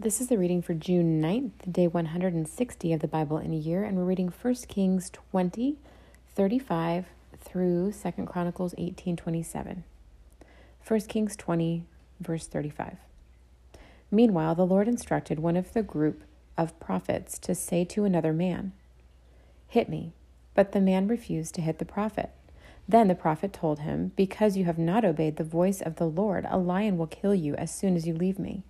This is the reading for June 9th, day 160 of the Bible in a year, and we're reading 1 Kings 20, 35 through 2 Chronicles 18, 27. 1 Kings 20, verse 35. Meanwhile, the Lord instructed one of the group of prophets to say to another man, Hit me. But the man refused to hit the prophet. Then the prophet told him, Because you have not obeyed the voice of the Lord, a lion will kill you as soon as you leave me.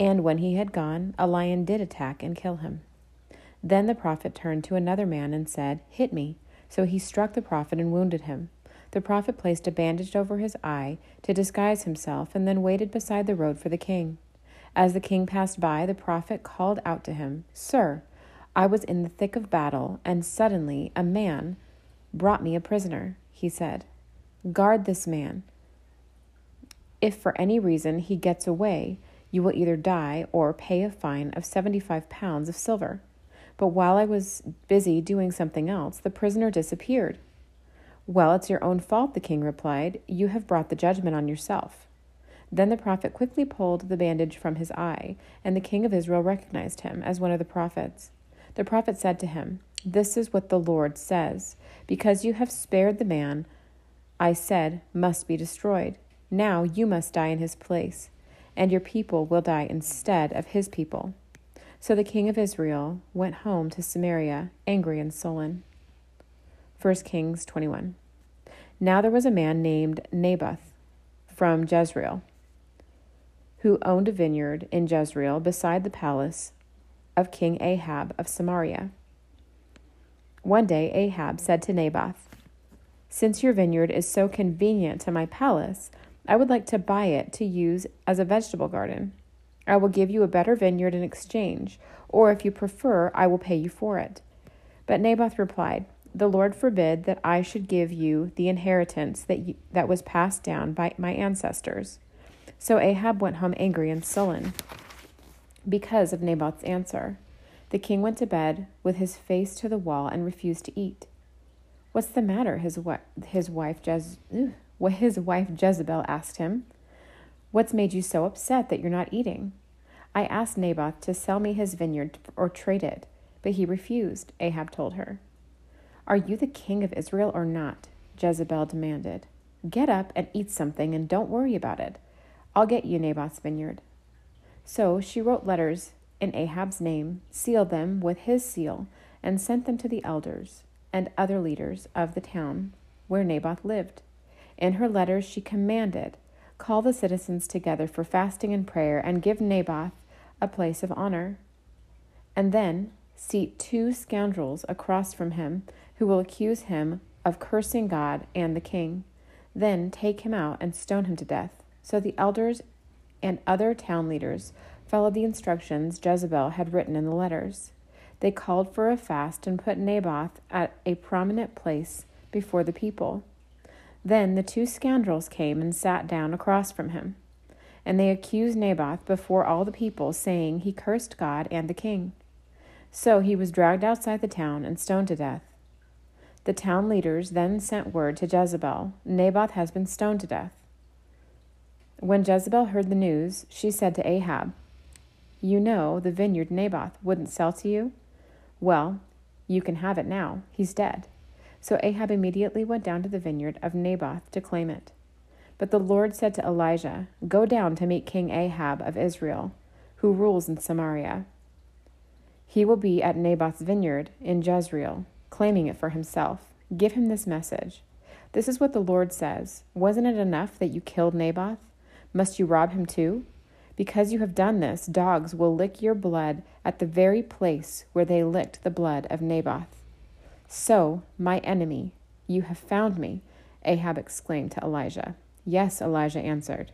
And when he had gone, a lion did attack and kill him. Then the prophet turned to another man and said, Hit me. So he struck the prophet and wounded him. The prophet placed a bandage over his eye to disguise himself and then waited beside the road for the king. As the king passed by, the prophet called out to him, Sir, I was in the thick of battle, and suddenly a man brought me a prisoner, he said. Guard this man. If for any reason he gets away, you will either die or pay a fine of 75 pounds of silver. But while I was busy doing something else, the prisoner disappeared. Well, it's your own fault, the king replied. You have brought the judgment on yourself. Then the prophet quickly pulled the bandage from his eye, and the king of Israel recognized him as one of the prophets. The prophet said to him, This is what the Lord says Because you have spared the man I said must be destroyed. Now you must die in his place and your people will die instead of his people. So the king of Israel went home to Samaria, angry and sullen. 1 Kings 21. Now there was a man named Naboth from Jezreel, who owned a vineyard in Jezreel beside the palace of King Ahab of Samaria. One day Ahab said to Naboth, Since your vineyard is so convenient to my palace, I would like to buy it to use as a vegetable garden. I will give you a better vineyard in exchange, or if you prefer, I will pay you for it. But Naboth replied, The Lord forbid that I should give you the inheritance that, you, that was passed down by my ancestors. So Ahab went home angry and sullen because of Naboth's answer. The king went to bed with his face to the wall and refused to eat. What's the matter? His, his wife Jez, what his wife Jezebel asked him, What's made you so upset that you're not eating? I asked Naboth to sell me his vineyard or trade it, but he refused, Ahab told her. Are you the king of Israel or not? Jezebel demanded. Get up and eat something and don't worry about it. I'll get you Naboth's vineyard. So she wrote letters in Ahab's name, sealed them with his seal, and sent them to the elders and other leaders of the town where Naboth lived. In her letters, she commanded, Call the citizens together for fasting and prayer, and give Naboth a place of honor. And then seat two scoundrels across from him who will accuse him of cursing God and the king. Then take him out and stone him to death. So the elders and other town leaders followed the instructions Jezebel had written in the letters. They called for a fast and put Naboth at a prominent place before the people. Then the two scoundrels came and sat down across from him. And they accused Naboth before all the people, saying he cursed God and the king. So he was dragged outside the town and stoned to death. The town leaders then sent word to Jezebel Naboth has been stoned to death. When Jezebel heard the news, she said to Ahab, You know the vineyard Naboth wouldn't sell to you? Well, you can have it now. He's dead. So Ahab immediately went down to the vineyard of Naboth to claim it. But the Lord said to Elijah, Go down to meet King Ahab of Israel, who rules in Samaria. He will be at Naboth's vineyard in Jezreel, claiming it for himself. Give him this message. This is what the Lord says Wasn't it enough that you killed Naboth? Must you rob him too? Because you have done this, dogs will lick your blood at the very place where they licked the blood of Naboth. So, my enemy, you have found me, Ahab exclaimed to Elijah. Yes, Elijah answered.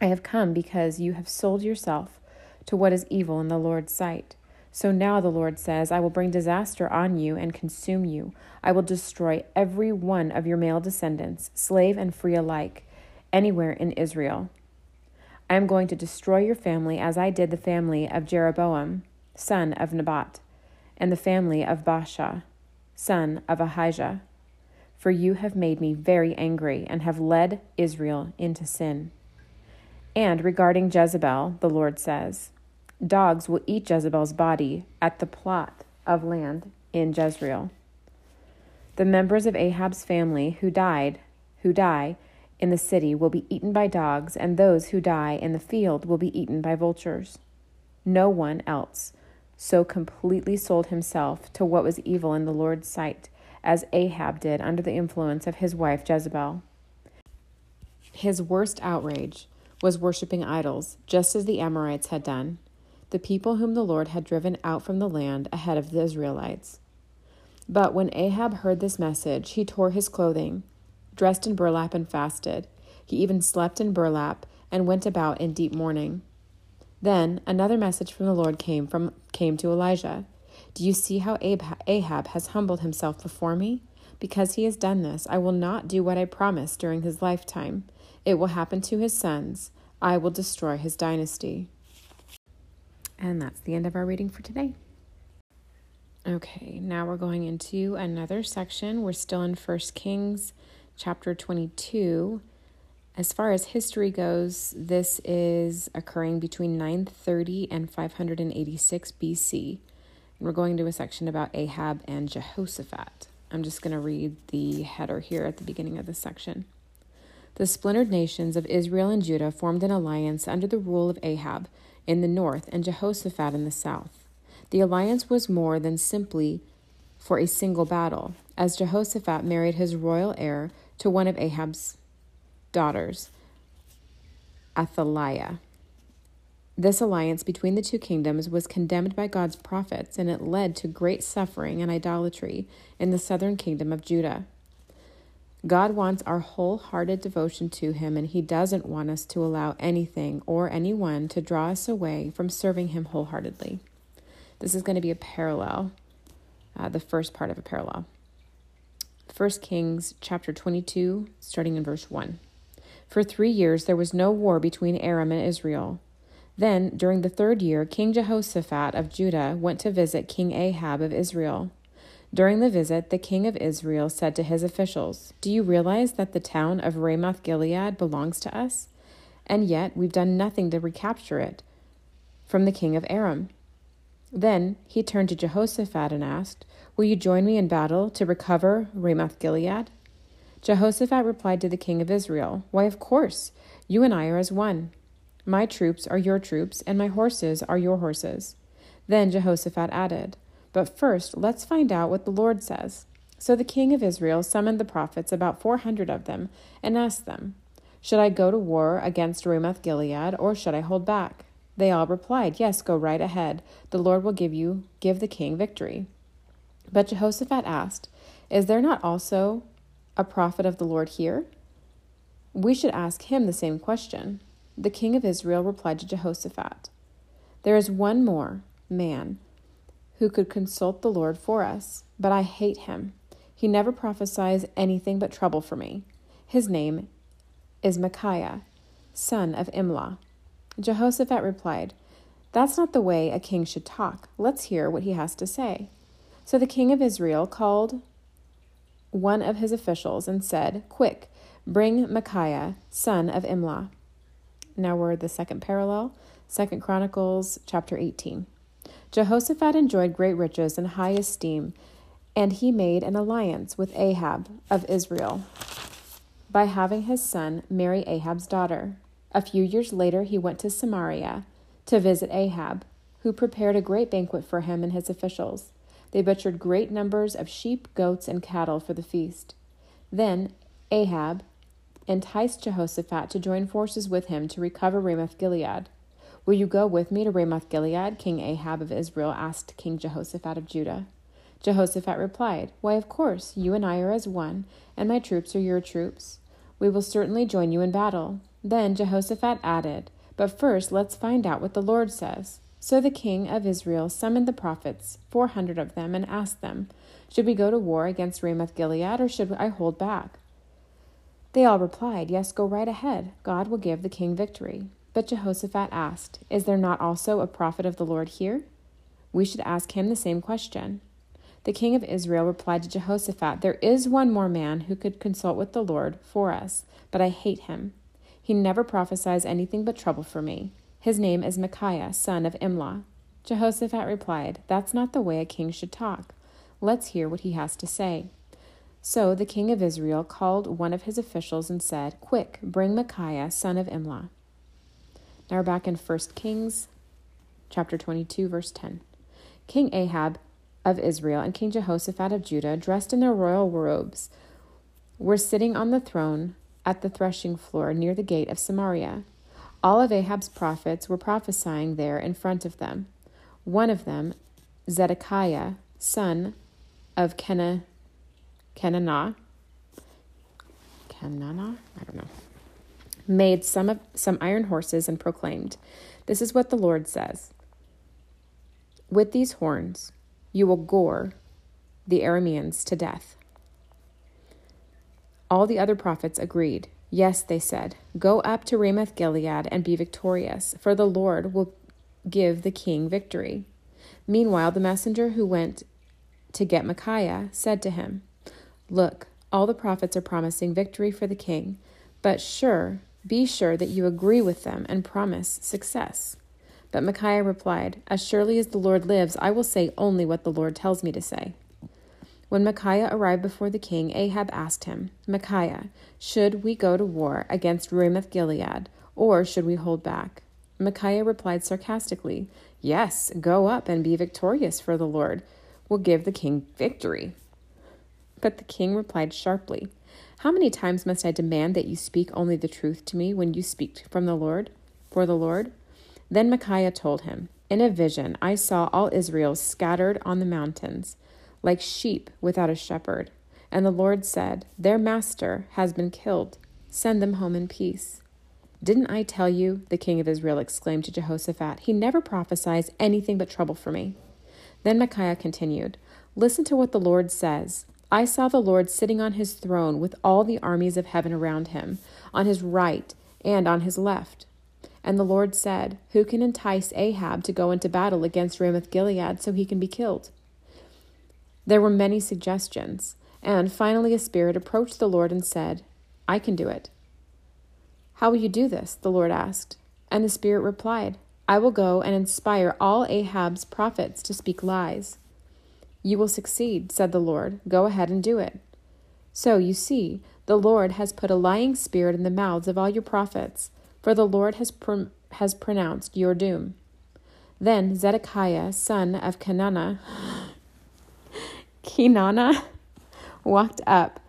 I have come because you have sold yourself to what is evil in the Lord's sight. So now the Lord says, I will bring disaster on you and consume you. I will destroy every one of your male descendants, slave and free alike, anywhere in Israel. I am going to destroy your family as I did the family of Jeroboam, son of Nebat, and the family of Baasha son of Ahijah, for you have made me very angry and have led Israel into sin. And regarding Jezebel, the Lord says, Dogs will eat Jezebel's body at the plot of land in Jezreel. The members of Ahab's family who died, who die in the city will be eaten by dogs, and those who die in the field will be eaten by vultures. No one else so completely sold himself to what was evil in the Lord's sight as Ahab did under the influence of his wife Jezebel. His worst outrage was worshiping idols, just as the Amorites had done, the people whom the Lord had driven out from the land ahead of the Israelites. But when Ahab heard this message, he tore his clothing, dressed in burlap, and fasted. He even slept in burlap and went about in deep mourning. Then another message from the Lord came from came to Elijah. Do you see how Ahab has humbled himself before me? Because he has done this, I will not do what I promised during his lifetime. It will happen to his sons. I will destroy his dynasty. And that's the end of our reading for today. Okay, now we're going into another section. We're still in 1 Kings chapter 22. As far as history goes, this is occurring between 930 and 586 BC. We're going to a section about Ahab and Jehoshaphat. I'm just going to read the header here at the beginning of this section. The splintered nations of Israel and Judah formed an alliance under the rule of Ahab in the north and Jehoshaphat in the south. The alliance was more than simply for a single battle, as Jehoshaphat married his royal heir to one of Ahab's daughters, Athaliah. This alliance between the two kingdoms was condemned by God's prophets, and it led to great suffering and idolatry in the southern kingdom of Judah. God wants our wholehearted devotion to Him, and He doesn't want us to allow anything or anyone to draw us away from serving Him wholeheartedly. This is going to be a parallel, uh, the first part of a parallel. 1 Kings chapter 22, starting in verse 1. For three years there was no war between Aram and Israel. Then, during the third year, King Jehoshaphat of Judah went to visit King Ahab of Israel. During the visit, the king of Israel said to his officials, Do you realize that the town of Ramoth Gilead belongs to us? And yet we've done nothing to recapture it from the king of Aram. Then he turned to Jehoshaphat and asked, Will you join me in battle to recover Ramoth Gilead? Jehoshaphat replied to the king of Israel, Why, of course, you and I are as one. My troops are your troops, and my horses are your horses. Then Jehoshaphat added, But first, let's find out what the Lord says. So the king of Israel summoned the prophets, about four hundred of them, and asked them, Should I go to war against Ramoth Gilead, or should I hold back? They all replied, Yes, go right ahead. The Lord will give you give the king victory. But Jehoshaphat asked, Is there not also a prophet of the Lord here? We should ask him the same question. The king of Israel replied to Jehoshaphat, There is one more man who could consult the Lord for us, but I hate him. He never prophesies anything but trouble for me. His name is Micaiah, son of Imlah. Jehoshaphat replied, That's not the way a king should talk. Let's hear what he has to say. So the king of Israel called one of his officials and said, Quick, bring Micaiah, son of Imlah. Now we're the second parallel, Second Chronicles chapter 18. Jehoshaphat enjoyed great riches and high esteem, and he made an alliance with Ahab of Israel by having his son marry Ahab's daughter. A few years later, he went to Samaria to visit Ahab, who prepared a great banquet for him and his officials. They butchered great numbers of sheep, goats, and cattle for the feast. Then Ahab enticed Jehoshaphat to join forces with him to recover Ramoth Gilead. Will you go with me to Ramoth Gilead? King Ahab of Israel asked King Jehoshaphat of Judah. Jehoshaphat replied, Why, of course, you and I are as one, and my troops are your troops. We will certainly join you in battle. Then Jehoshaphat added, But first let's find out what the Lord says. So the king of Israel summoned the prophets, four hundred of them, and asked them, Should we go to war against Ramoth Gilead, or should I hold back? They all replied, Yes, go right ahead. God will give the king victory. But Jehoshaphat asked, Is there not also a prophet of the Lord here? We should ask him the same question. The king of Israel replied to Jehoshaphat, There is one more man who could consult with the Lord for us, but I hate him. He never prophesies anything but trouble for me. His name is Micaiah, son of Imlah. Jehoshaphat replied, That's not the way a king should talk. Let's hear what he has to say. So the king of Israel called one of his officials and said, Quick, bring Micaiah, son of Imlah. Now we're back in 1 Kings chapter 22, verse 10. King Ahab of Israel and King Jehoshaphat of Judah, dressed in their royal robes, were sitting on the throne at the threshing floor near the gate of Samaria. All of Ahab's prophets were prophesying there in front of them. One of them, Zedekiah, son of Kenah, Kenana, Kenana, I don't know, made some of some iron horses and proclaimed, "This is what the Lord says: With these horns you will gore the Arameans to death." All the other prophets agreed. Yes, they said, go up to Ramoth Gilead and be victorious, for the Lord will give the king victory. Meanwhile, the messenger who went to get Micaiah said to him, Look, all the prophets are promising victory for the king, but sure, be sure that you agree with them and promise success. But Micaiah replied, As surely as the Lord lives, I will say only what the Lord tells me to say. When Micaiah arrived before the king, Ahab asked him, Micaiah, should we go to war against Ramoth Gilead, or should we hold back? Micaiah replied sarcastically, Yes, go up and be victorious, for the Lord will give the king victory. But the king replied sharply, How many times must I demand that you speak only the truth to me when you speak from the Lord, for the Lord? Then Micaiah told him, In a vision I saw all Israel scattered on the mountains like sheep without a shepherd. And the Lord said, Their master has been killed. Send them home in peace. Didn't I tell you? The king of Israel exclaimed to Jehoshaphat. He never prophesies anything but trouble for me. Then Micaiah continued, Listen to what the Lord says. I saw the Lord sitting on his throne with all the armies of heaven around him, on his right and on his left. And the Lord said, Who can entice Ahab to go into battle against Ramoth Gilead so he can be killed? There were many suggestions, and finally a spirit approached the Lord and said, I can do it. How will you do this? the Lord asked. And the spirit replied, I will go and inspire all Ahab's prophets to speak lies. You will succeed, said the Lord. Go ahead and do it. So, you see, the Lord has put a lying spirit in the mouths of all your prophets, for the Lord has, pr- has pronounced your doom. Then Zedekiah, son of Kenana, Kenana walked up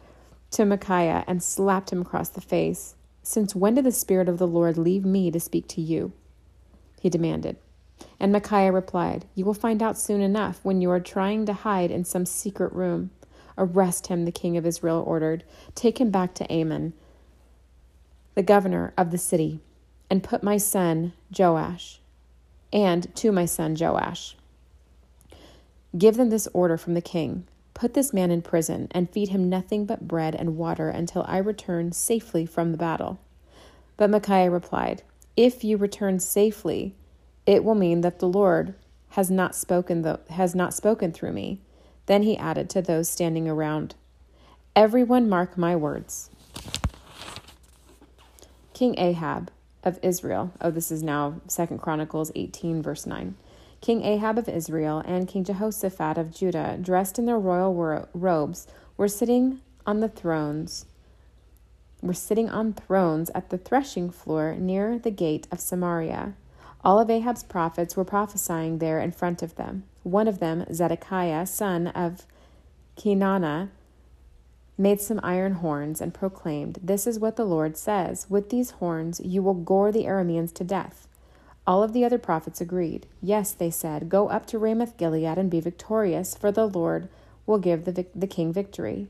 to Micaiah and slapped him across the face. Since when did the Spirit of the Lord leave me to speak to you? He demanded. And Micaiah replied, You will find out soon enough when you are trying to hide in some secret room. Arrest him, the king of Israel ordered. Take him back to Amon, the governor of the city, and put my son Joash, and to my son Joash. Give them this order from the king Put this man in prison, and feed him nothing but bread and water until I return safely from the battle. But Micaiah replied, If you return safely, it will mean that the Lord has not spoken the, has not spoken through me. Then he added to those standing around, Everyone mark my words. King Ahab of Israel, oh, this is now Second Chronicles 18, verse 9. King Ahab of Israel and King Jehoshaphat of Judah, dressed in their royal robes, were sitting on the thrones were sitting on thrones at the threshing floor near the gate of Samaria. All of Ahab's prophets were prophesying there in front of them. One of them, Zedekiah, son of Kenana, made some iron horns and proclaimed, This is what the Lord says With these horns you will gore the Arameans to death. All of the other prophets agreed. Yes, they said, go up to Ramoth Gilead and be victorious, for the Lord will give the, the king victory.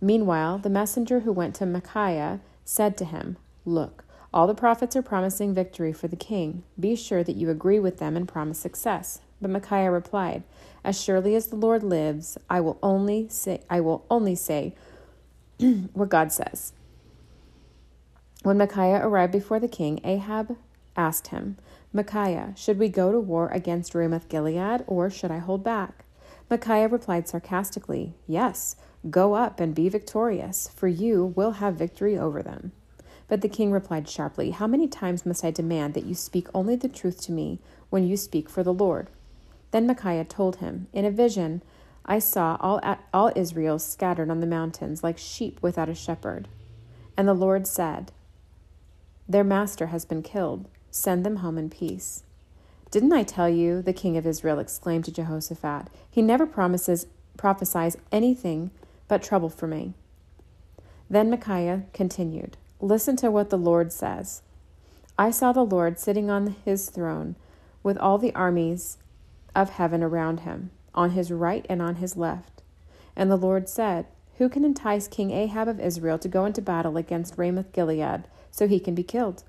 Meanwhile, the messenger who went to Micaiah said to him, Look, all the prophets are promising victory for the king. Be sure that you agree with them and promise success. But Micaiah replied, As surely as the Lord lives, I will only say I will only say what God says. When Micaiah arrived before the king, Ahab asked him, Micaiah, should we go to war against Ramoth Gilead, or should I hold back? Micaiah replied sarcastically, Yes, go up and be victorious, for you will have victory over them. But the king replied sharply, How many times must I demand that you speak only the truth to me when you speak for the Lord? Then Micaiah told him, In a vision, I saw all, all Israel scattered on the mountains like sheep without a shepherd. And the Lord said, Their master has been killed. Send them home in peace. Didn't I tell you? The king of Israel exclaimed to Jehoshaphat. He never promises prophesies anything but trouble for me. Then Micaiah continued, Listen to what the Lord says. I saw the Lord sitting on his throne with all the armies of heaven around him, on his right and on his left. And the Lord said, Who can entice King Ahab of Israel to go into battle against Ramoth Gilead so he can be killed?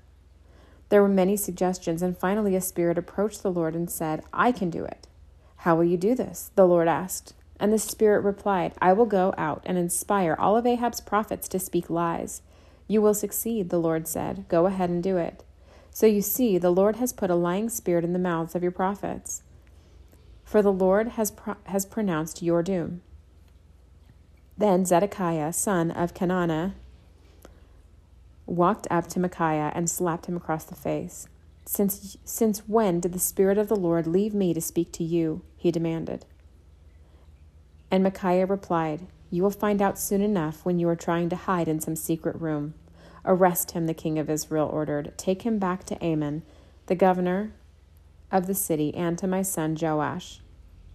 There were many suggestions, and finally a spirit approached the Lord and said, I can do it. How will you do this? The Lord asked. And the Spirit replied, I will go out and inspire all of Ahab's prophets to speak lies. You will succeed, the Lord said. Go ahead and do it. So you see, the Lord has put a lying spirit in the mouths of your prophets. For the Lord has, pro- has pronounced your doom. Then Zedekiah, son of Kenaanah, walked up to Micaiah and slapped him across the face. Since, since when did the Spirit of the Lord leave me to speak to you? he demanded. And Micaiah replied, You will find out soon enough when you are trying to hide in some secret room. Arrest him, the king of Israel ordered. Take him back to Amon, the governor of the city, and to my son Joash.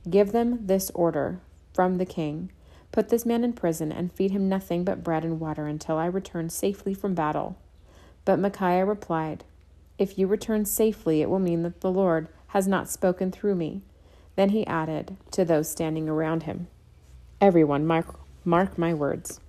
Give them this order from the king Put this man in prison and feed him nothing but bread and water until I return safely from battle. But Micaiah replied, If you return safely, it will mean that the Lord has not spoken through me. Then he added to those standing around him, Everyone, mark, mark my words.